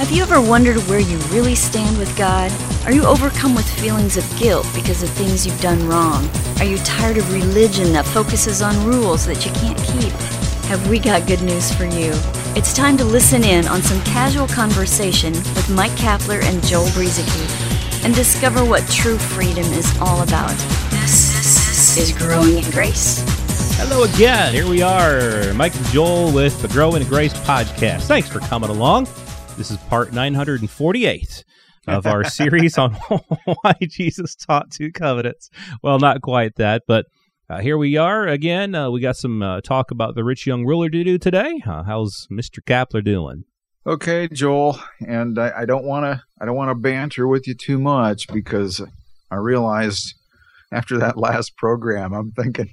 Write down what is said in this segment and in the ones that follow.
Have you ever wondered where you really stand with God? Are you overcome with feelings of guilt because of things you've done wrong? Are you tired of religion that focuses on rules that you can't keep? Have we got good news for you? It's time to listen in on some casual conversation with Mike Kapler and Joel Brueseke and discover what true freedom is all about. This is Growing in Grace. Hello again. Here we are, Mike and Joel with the Growing in Grace podcast. Thanks for coming along. This is part 948 of our series on why Jesus taught two covenants. Well, not quite that, but uh, here we are again. Uh, we got some uh, talk about the rich young ruler to do today. Uh, how's Mr. Kapler doing? Okay, Joel, and I don't want to I don't want to banter with you too much because I realized after that last program, I'm thinking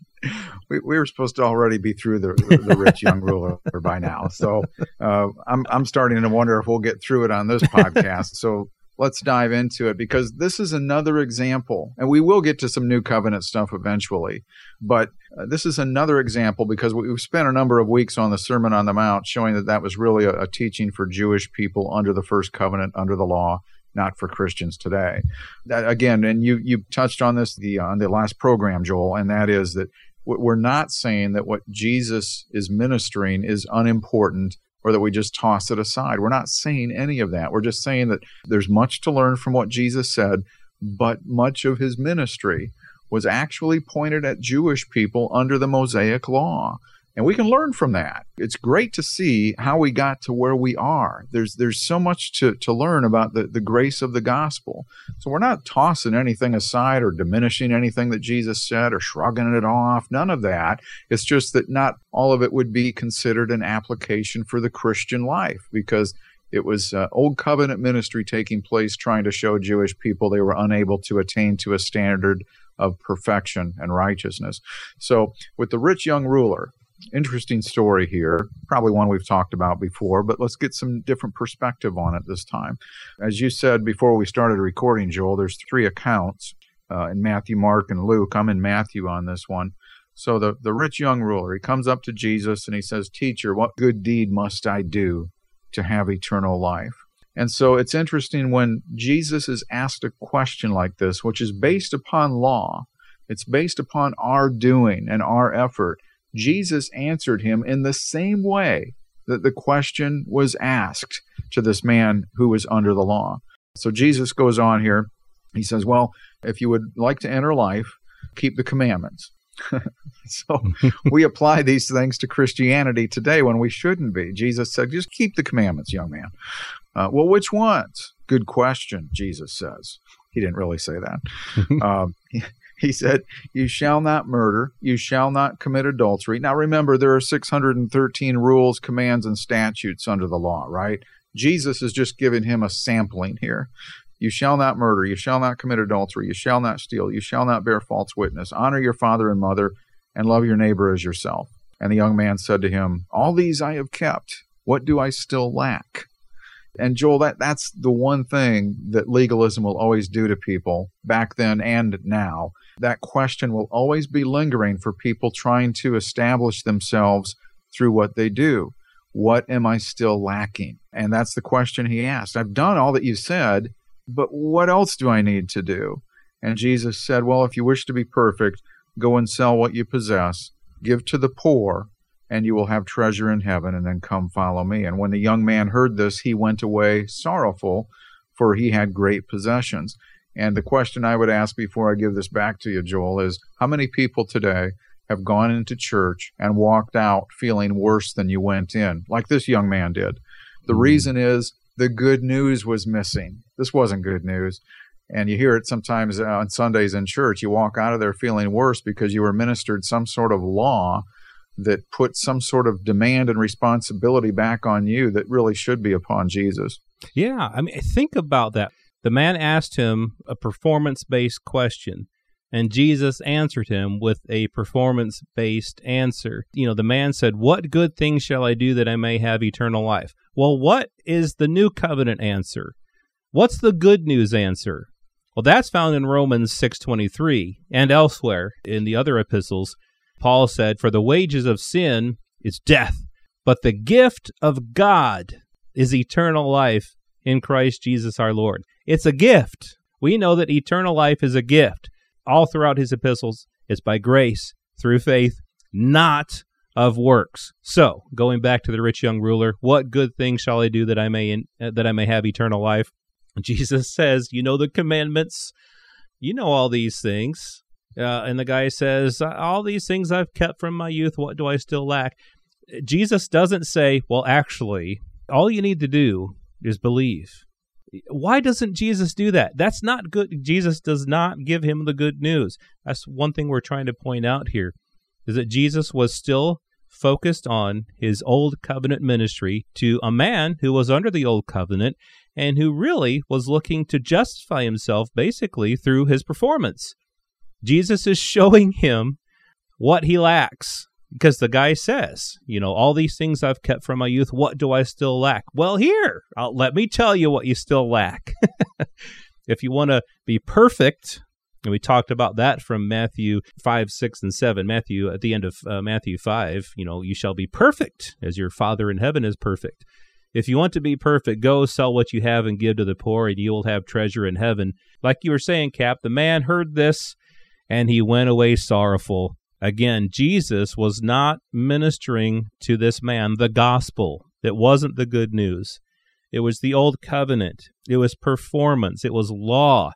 we, we were supposed to already be through the, the, rich young ruler by now. So uh, I'm I'm starting to wonder if we'll get through it on this podcast. So let's dive into it because this is another example, and we will get to some new covenant stuff eventually. But uh, this is another example because we've spent a number of weeks on the Sermon on the Mount showing that that was really a, a teaching for Jewish people under the first covenant, under the law not for Christians today. That, again, and you you touched on this the on the last program, Joel, and that is that we're not saying that what Jesus is ministering is unimportant or that we just toss it aside. We're not saying any of that. We're just saying that there's much to learn from what Jesus said, but much of his ministry was actually pointed at Jewish people under the Mosaic law and we can learn from that. It's great to see how we got to where we are. There's there's so much to, to learn about the, the grace of the gospel. So we're not tossing anything aside or diminishing anything that Jesus said or shrugging it off. None of that. It's just that not all of it would be considered an application for the Christian life because it was uh, old covenant ministry taking place trying to show Jewish people they were unable to attain to a standard of perfection and righteousness. So, with the rich young ruler, interesting story here, probably one we've talked about before, but let's get some different perspective on it this time. As you said before we started recording, Joel, there's three accounts uh, in Matthew, Mark, and Luke. I'm in Matthew on this one. So the, the rich young ruler, he comes up to Jesus and he says, Teacher, what good deed must I do to have eternal life? And so it's interesting when Jesus is asked a question like this, which is based upon law, it's based upon our doing and our effort. Jesus answered him in the same way that the question was asked to this man who was under the law. So Jesus goes on here. He says, Well, if you would like to enter life, keep the commandments. so we apply these things to Christianity today when we shouldn't be. Jesus said, Just keep the commandments, young man. Uh, well, which ones? Good question, Jesus says. He didn't really say that. um, he said, You shall not murder, you shall not commit adultery. Now remember, there are 613 rules, commands, and statutes under the law, right? Jesus is just giving him a sampling here. You shall not murder, you shall not commit adultery, you shall not steal, you shall not bear false witness, honor your father and mother, and love your neighbor as yourself. And the young man said to him, All these I have kept. What do I still lack? And Joel, that, that's the one thing that legalism will always do to people back then and now that question will always be lingering for people trying to establish themselves through what they do. What am I still lacking? And that's the question he asked. I've done all that you said, but what else do I need to do? And Jesus said, Well, if you wish to be perfect, go and sell what you possess, give to the poor, and you will have treasure in heaven, and then come follow me. And when the young man heard this, he went away sorrowful, for he had great possessions. And the question I would ask before I give this back to you, Joel, is how many people today have gone into church and walked out feeling worse than you went in, like this young man did? The mm reason is the good news was missing. This wasn't good news. And you hear it sometimes on Sundays in church. You walk out of there feeling worse because you were ministered some sort of law that put some sort of demand and responsibility back on you that really should be upon Jesus. Yeah. I mean, think about that. The man asked him a performance based question, and Jesus answered him with a performance based answer. You know, the man said, What good things shall I do that I may have eternal life? Well, what is the new covenant answer? What's the good news answer? Well, that's found in Romans 6:23 and elsewhere in the other epistles. Paul said, "For the wages of sin is death, but the gift of God is eternal life in Christ Jesus our Lord. It's a gift. We know that eternal life is a gift. All throughout his epistles, it's by grace through faith, not of works. So, going back to the rich young ruler, what good thing shall I do that I may in, uh, that I may have eternal life? Jesus says, "You know the commandments. You know all these things." Uh, and the guy says, "All these things I've kept from my youth. What do I still lack?" Jesus doesn't say, "Well, actually, all you need to do is believe." Why doesn't Jesus do that? That's not good. Jesus does not give him the good news. That's one thing we're trying to point out here is that Jesus was still focused on his old covenant ministry to a man who was under the old covenant and who really was looking to justify himself basically through his performance. Jesus is showing him what he lacks because the guy says, you know, all these things I've kept from my youth, what do I still lack? Well, here, I'll, let me tell you what you still lack. if you want to be perfect, and we talked about that from Matthew 5, 6, and 7. Matthew, at the end of uh, Matthew 5, you know, you shall be perfect as your Father in heaven is perfect. If you want to be perfect, go sell what you have and give to the poor, and you will have treasure in heaven. Like you were saying, Cap, the man heard this and he went away sorrowful. Again, Jesus was not ministering to this man the gospel. It wasn't the good news. It was the old covenant. It was performance. It was law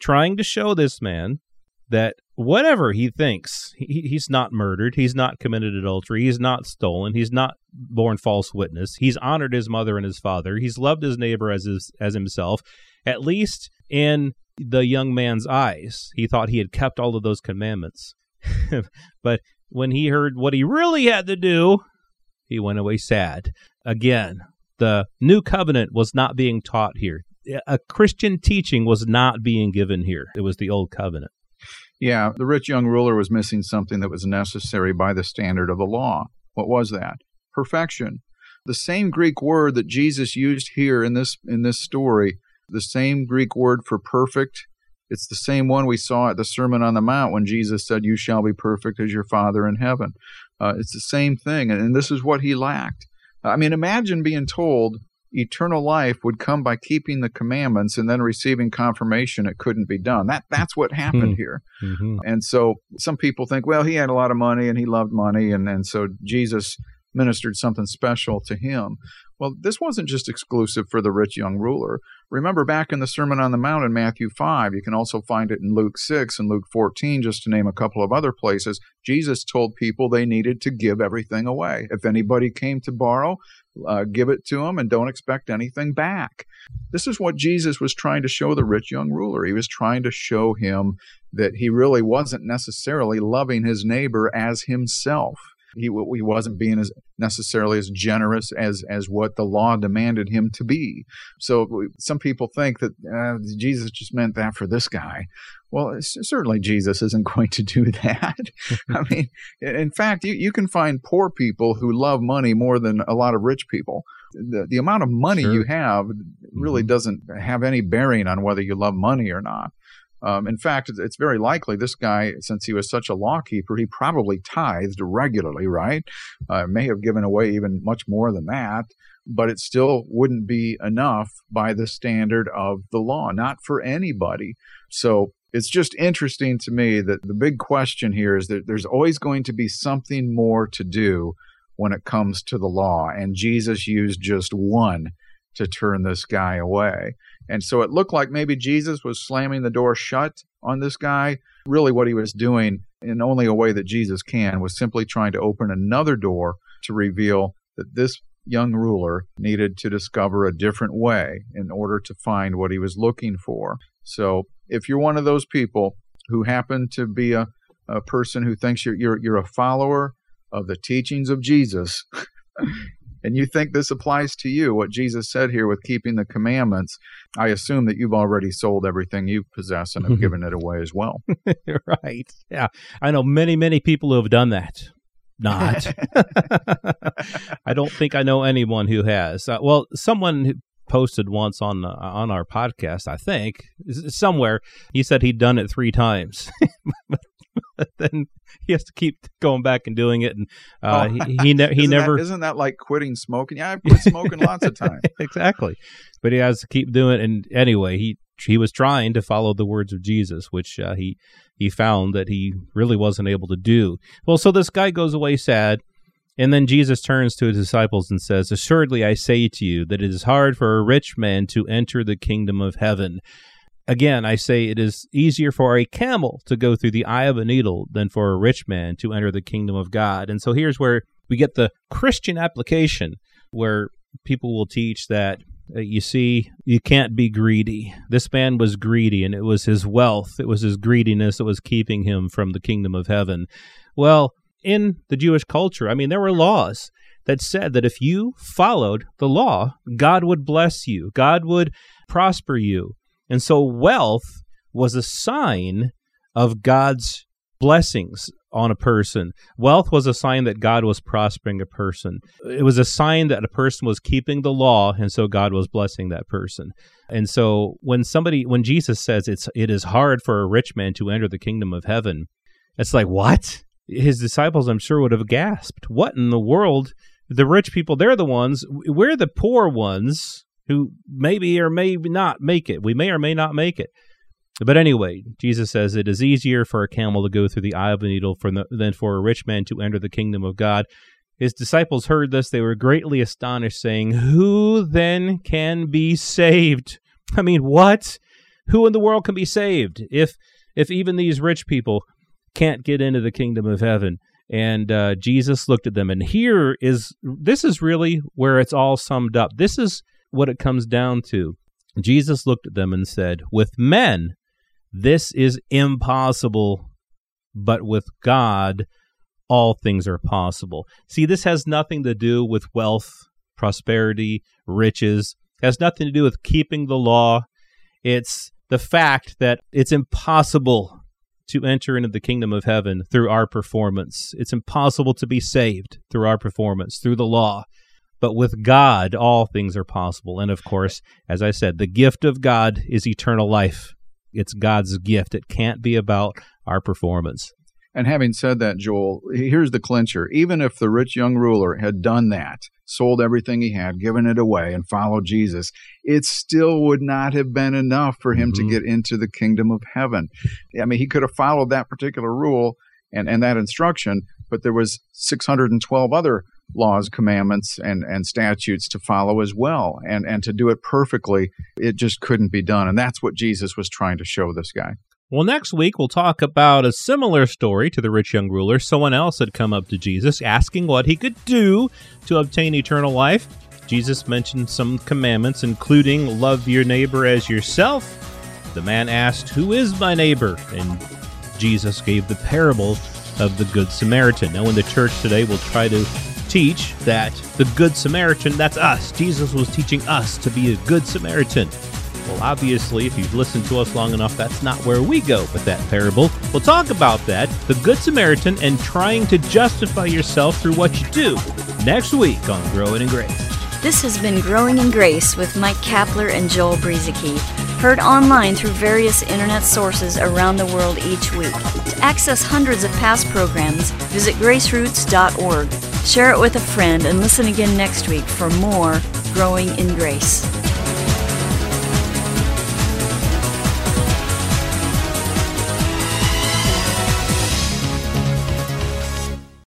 trying to show this man that whatever he thinks, he, he's not murdered, he's not committed adultery, he's not stolen, he's not borne false witness, he's honored his mother and his father, he's loved his neighbor as his, as himself, at least in the young man's eyes. He thought he had kept all of those commandments. but when he heard what he really had to do, he went away sad. Again, the new covenant was not being taught here a Christian teaching was not being given here. It was the old covenant. Yeah, the rich young ruler was missing something that was necessary by the standard of the law. What was that? Perfection. The same Greek word that Jesus used here in this in this story, the same Greek word for perfect, it's the same one we saw at the Sermon on the Mount when Jesus said, "You shall be perfect as your Father in heaven." Uh, it's the same thing, and this is what he lacked. I mean, imagine being told eternal life would come by keeping the commandments and then receiving confirmation it couldn't be done. That that's what happened mm-hmm. here. Mm-hmm. And so some people think, well, he had a lot of money and he loved money and, and so Jesus ministered something special to him. Well, this wasn't just exclusive for the rich young ruler. Remember back in the Sermon on the Mount in Matthew 5, you can also find it in Luke 6 and Luke 14, just to name a couple of other places. Jesus told people they needed to give everything away. If anybody came to borrow, uh, give it to them and don't expect anything back. This is what Jesus was trying to show the rich young ruler. He was trying to show him that he really wasn't necessarily loving his neighbor as himself. He, he wasn't being as necessarily as generous as as what the law demanded him to be. So some people think that uh, Jesus just meant that for this guy. Well, certainly Jesus isn't going to do that. I mean, in fact, you, you can find poor people who love money more than a lot of rich people. The, the amount of money sure. you have really mm-hmm. doesn't have any bearing on whether you love money or not. Um, in fact, it's very likely this guy, since he was such a law keeper, he probably tithed regularly, right? Uh, may have given away even much more than that, but it still wouldn't be enough by the standard of the law, not for anybody. So it's just interesting to me that the big question here is that there's always going to be something more to do when it comes to the law. And Jesus used just one to turn this guy away. And so it looked like maybe Jesus was slamming the door shut on this guy. Really, what he was doing, in only a way that Jesus can, was simply trying to open another door to reveal that this young ruler needed to discover a different way in order to find what he was looking for. So if you're one of those people who happen to be a, a person who thinks you're, you're, you're a follower of the teachings of Jesus, and you think this applies to you, what Jesus said here with keeping the commandments, I assume that you've already sold everything you possess and have given it away as well. right. Yeah. I know many, many people who have done that. Not. I don't think I know anyone who has. Uh, well, someone posted once on uh, on our podcast, I think, somewhere. He said he'd done it three times. but then he has to keep going back and doing it, and uh, Oh. he he, ne- he isn't never That, isn't that like quitting smoking? Yeah, I've quit smoking lots of times. exactly. But he has to keep doing it. And anyway, he he was trying to follow the words of Jesus, which uh, he he found that he really wasn't able to do. Well, so this guy goes away sad. And then Jesus turns to his disciples and says, Assuredly I say to you that it is hard for a rich man to enter the kingdom of heaven. Again, I say it is easier for a camel to go through the eye of a needle than for a rich man to enter the kingdom of God. And so here's where we get the Christian application, where people will teach that uh, you see, you can't be greedy. This man was greedy, and it was his wealth, it was his greediness that was keeping him from the kingdom of heaven. Well, in the Jewish culture, I mean, there were laws that said that if you followed the law, God would bless you, God would prosper you. And so wealth was a sign of God's blessings on a person. Wealth was a sign that God was prospering a person. It was a sign that a person was keeping the law and so God was blessing that person. And so when somebody when Jesus says it's it is hard for a rich man to enter the kingdom of heaven, it's like what? His disciples I'm sure would have gasped. What in the world? The rich people, they're the ones, we're the poor ones who maybe or maybe not make it. We may or may not make it. But anyway, Jesus says it is easier for a camel to go through the eye of a needle for the, than for a rich man to enter the kingdom of God. His disciples heard this. They were greatly astonished, saying, Who then can be saved? I mean, what? Who in the world can be saved if if even these rich people can't get into the kingdom of heaven? And uh, Jesus looked at them, and here is this is really where it's all summed up. This is what it comes down to. Jesus looked at them and said, With men, this is impossible, but with God, all things are possible. See, this has nothing to do with wealth, prosperity, riches, it has nothing to do with keeping the law. It's the fact that it's impossible to enter into the kingdom of heaven through our performance. It's impossible to be saved through our performance, through the law. But with God, all things are possible. And of course, as I said, the gift of God is eternal life. It's God's gift. It can't be about our performance. And having said that, Joel, here's the clincher. Even if the rich young ruler had done that, sold everything he had, given it away, and followed Jesus, it still would not have been enough for him Mhm. to get into the kingdom of heaven. I mean, he could have followed that particular rule and, and that instruction, but there was 612 other laws, commandments, and, and statutes to follow as well. And, and to do it perfectly, it just couldn't be done. And that's what Jesus was trying to show this guy. Well, next week we'll talk about a similar story to the rich young ruler. Someone else had come up to Jesus asking what he could do to obtain eternal life. Jesus mentioned some commandments, including love your neighbor as yourself. The man asked, Who is my neighbor? And Jesus gave the parable of the Good Samaritan. Now, in the church today, we'll try to teach that the Good Samaritan, that's us. Jesus was teaching us to be a Good Samaritan. Well, obviously, if you've listened to us long enough, that's not where we go with that parable. We'll talk about that, the Good Samaritan, and trying to justify yourself through what you do next week on Growing in Grace. This has been Growing in Grace with Mike Kapler and Joel Brueseke, heard online through various internet sources around the world each week. To access hundreds of past programs, visit graceroots.org. Share it with a friend and listen again next week for more Growing in Grace.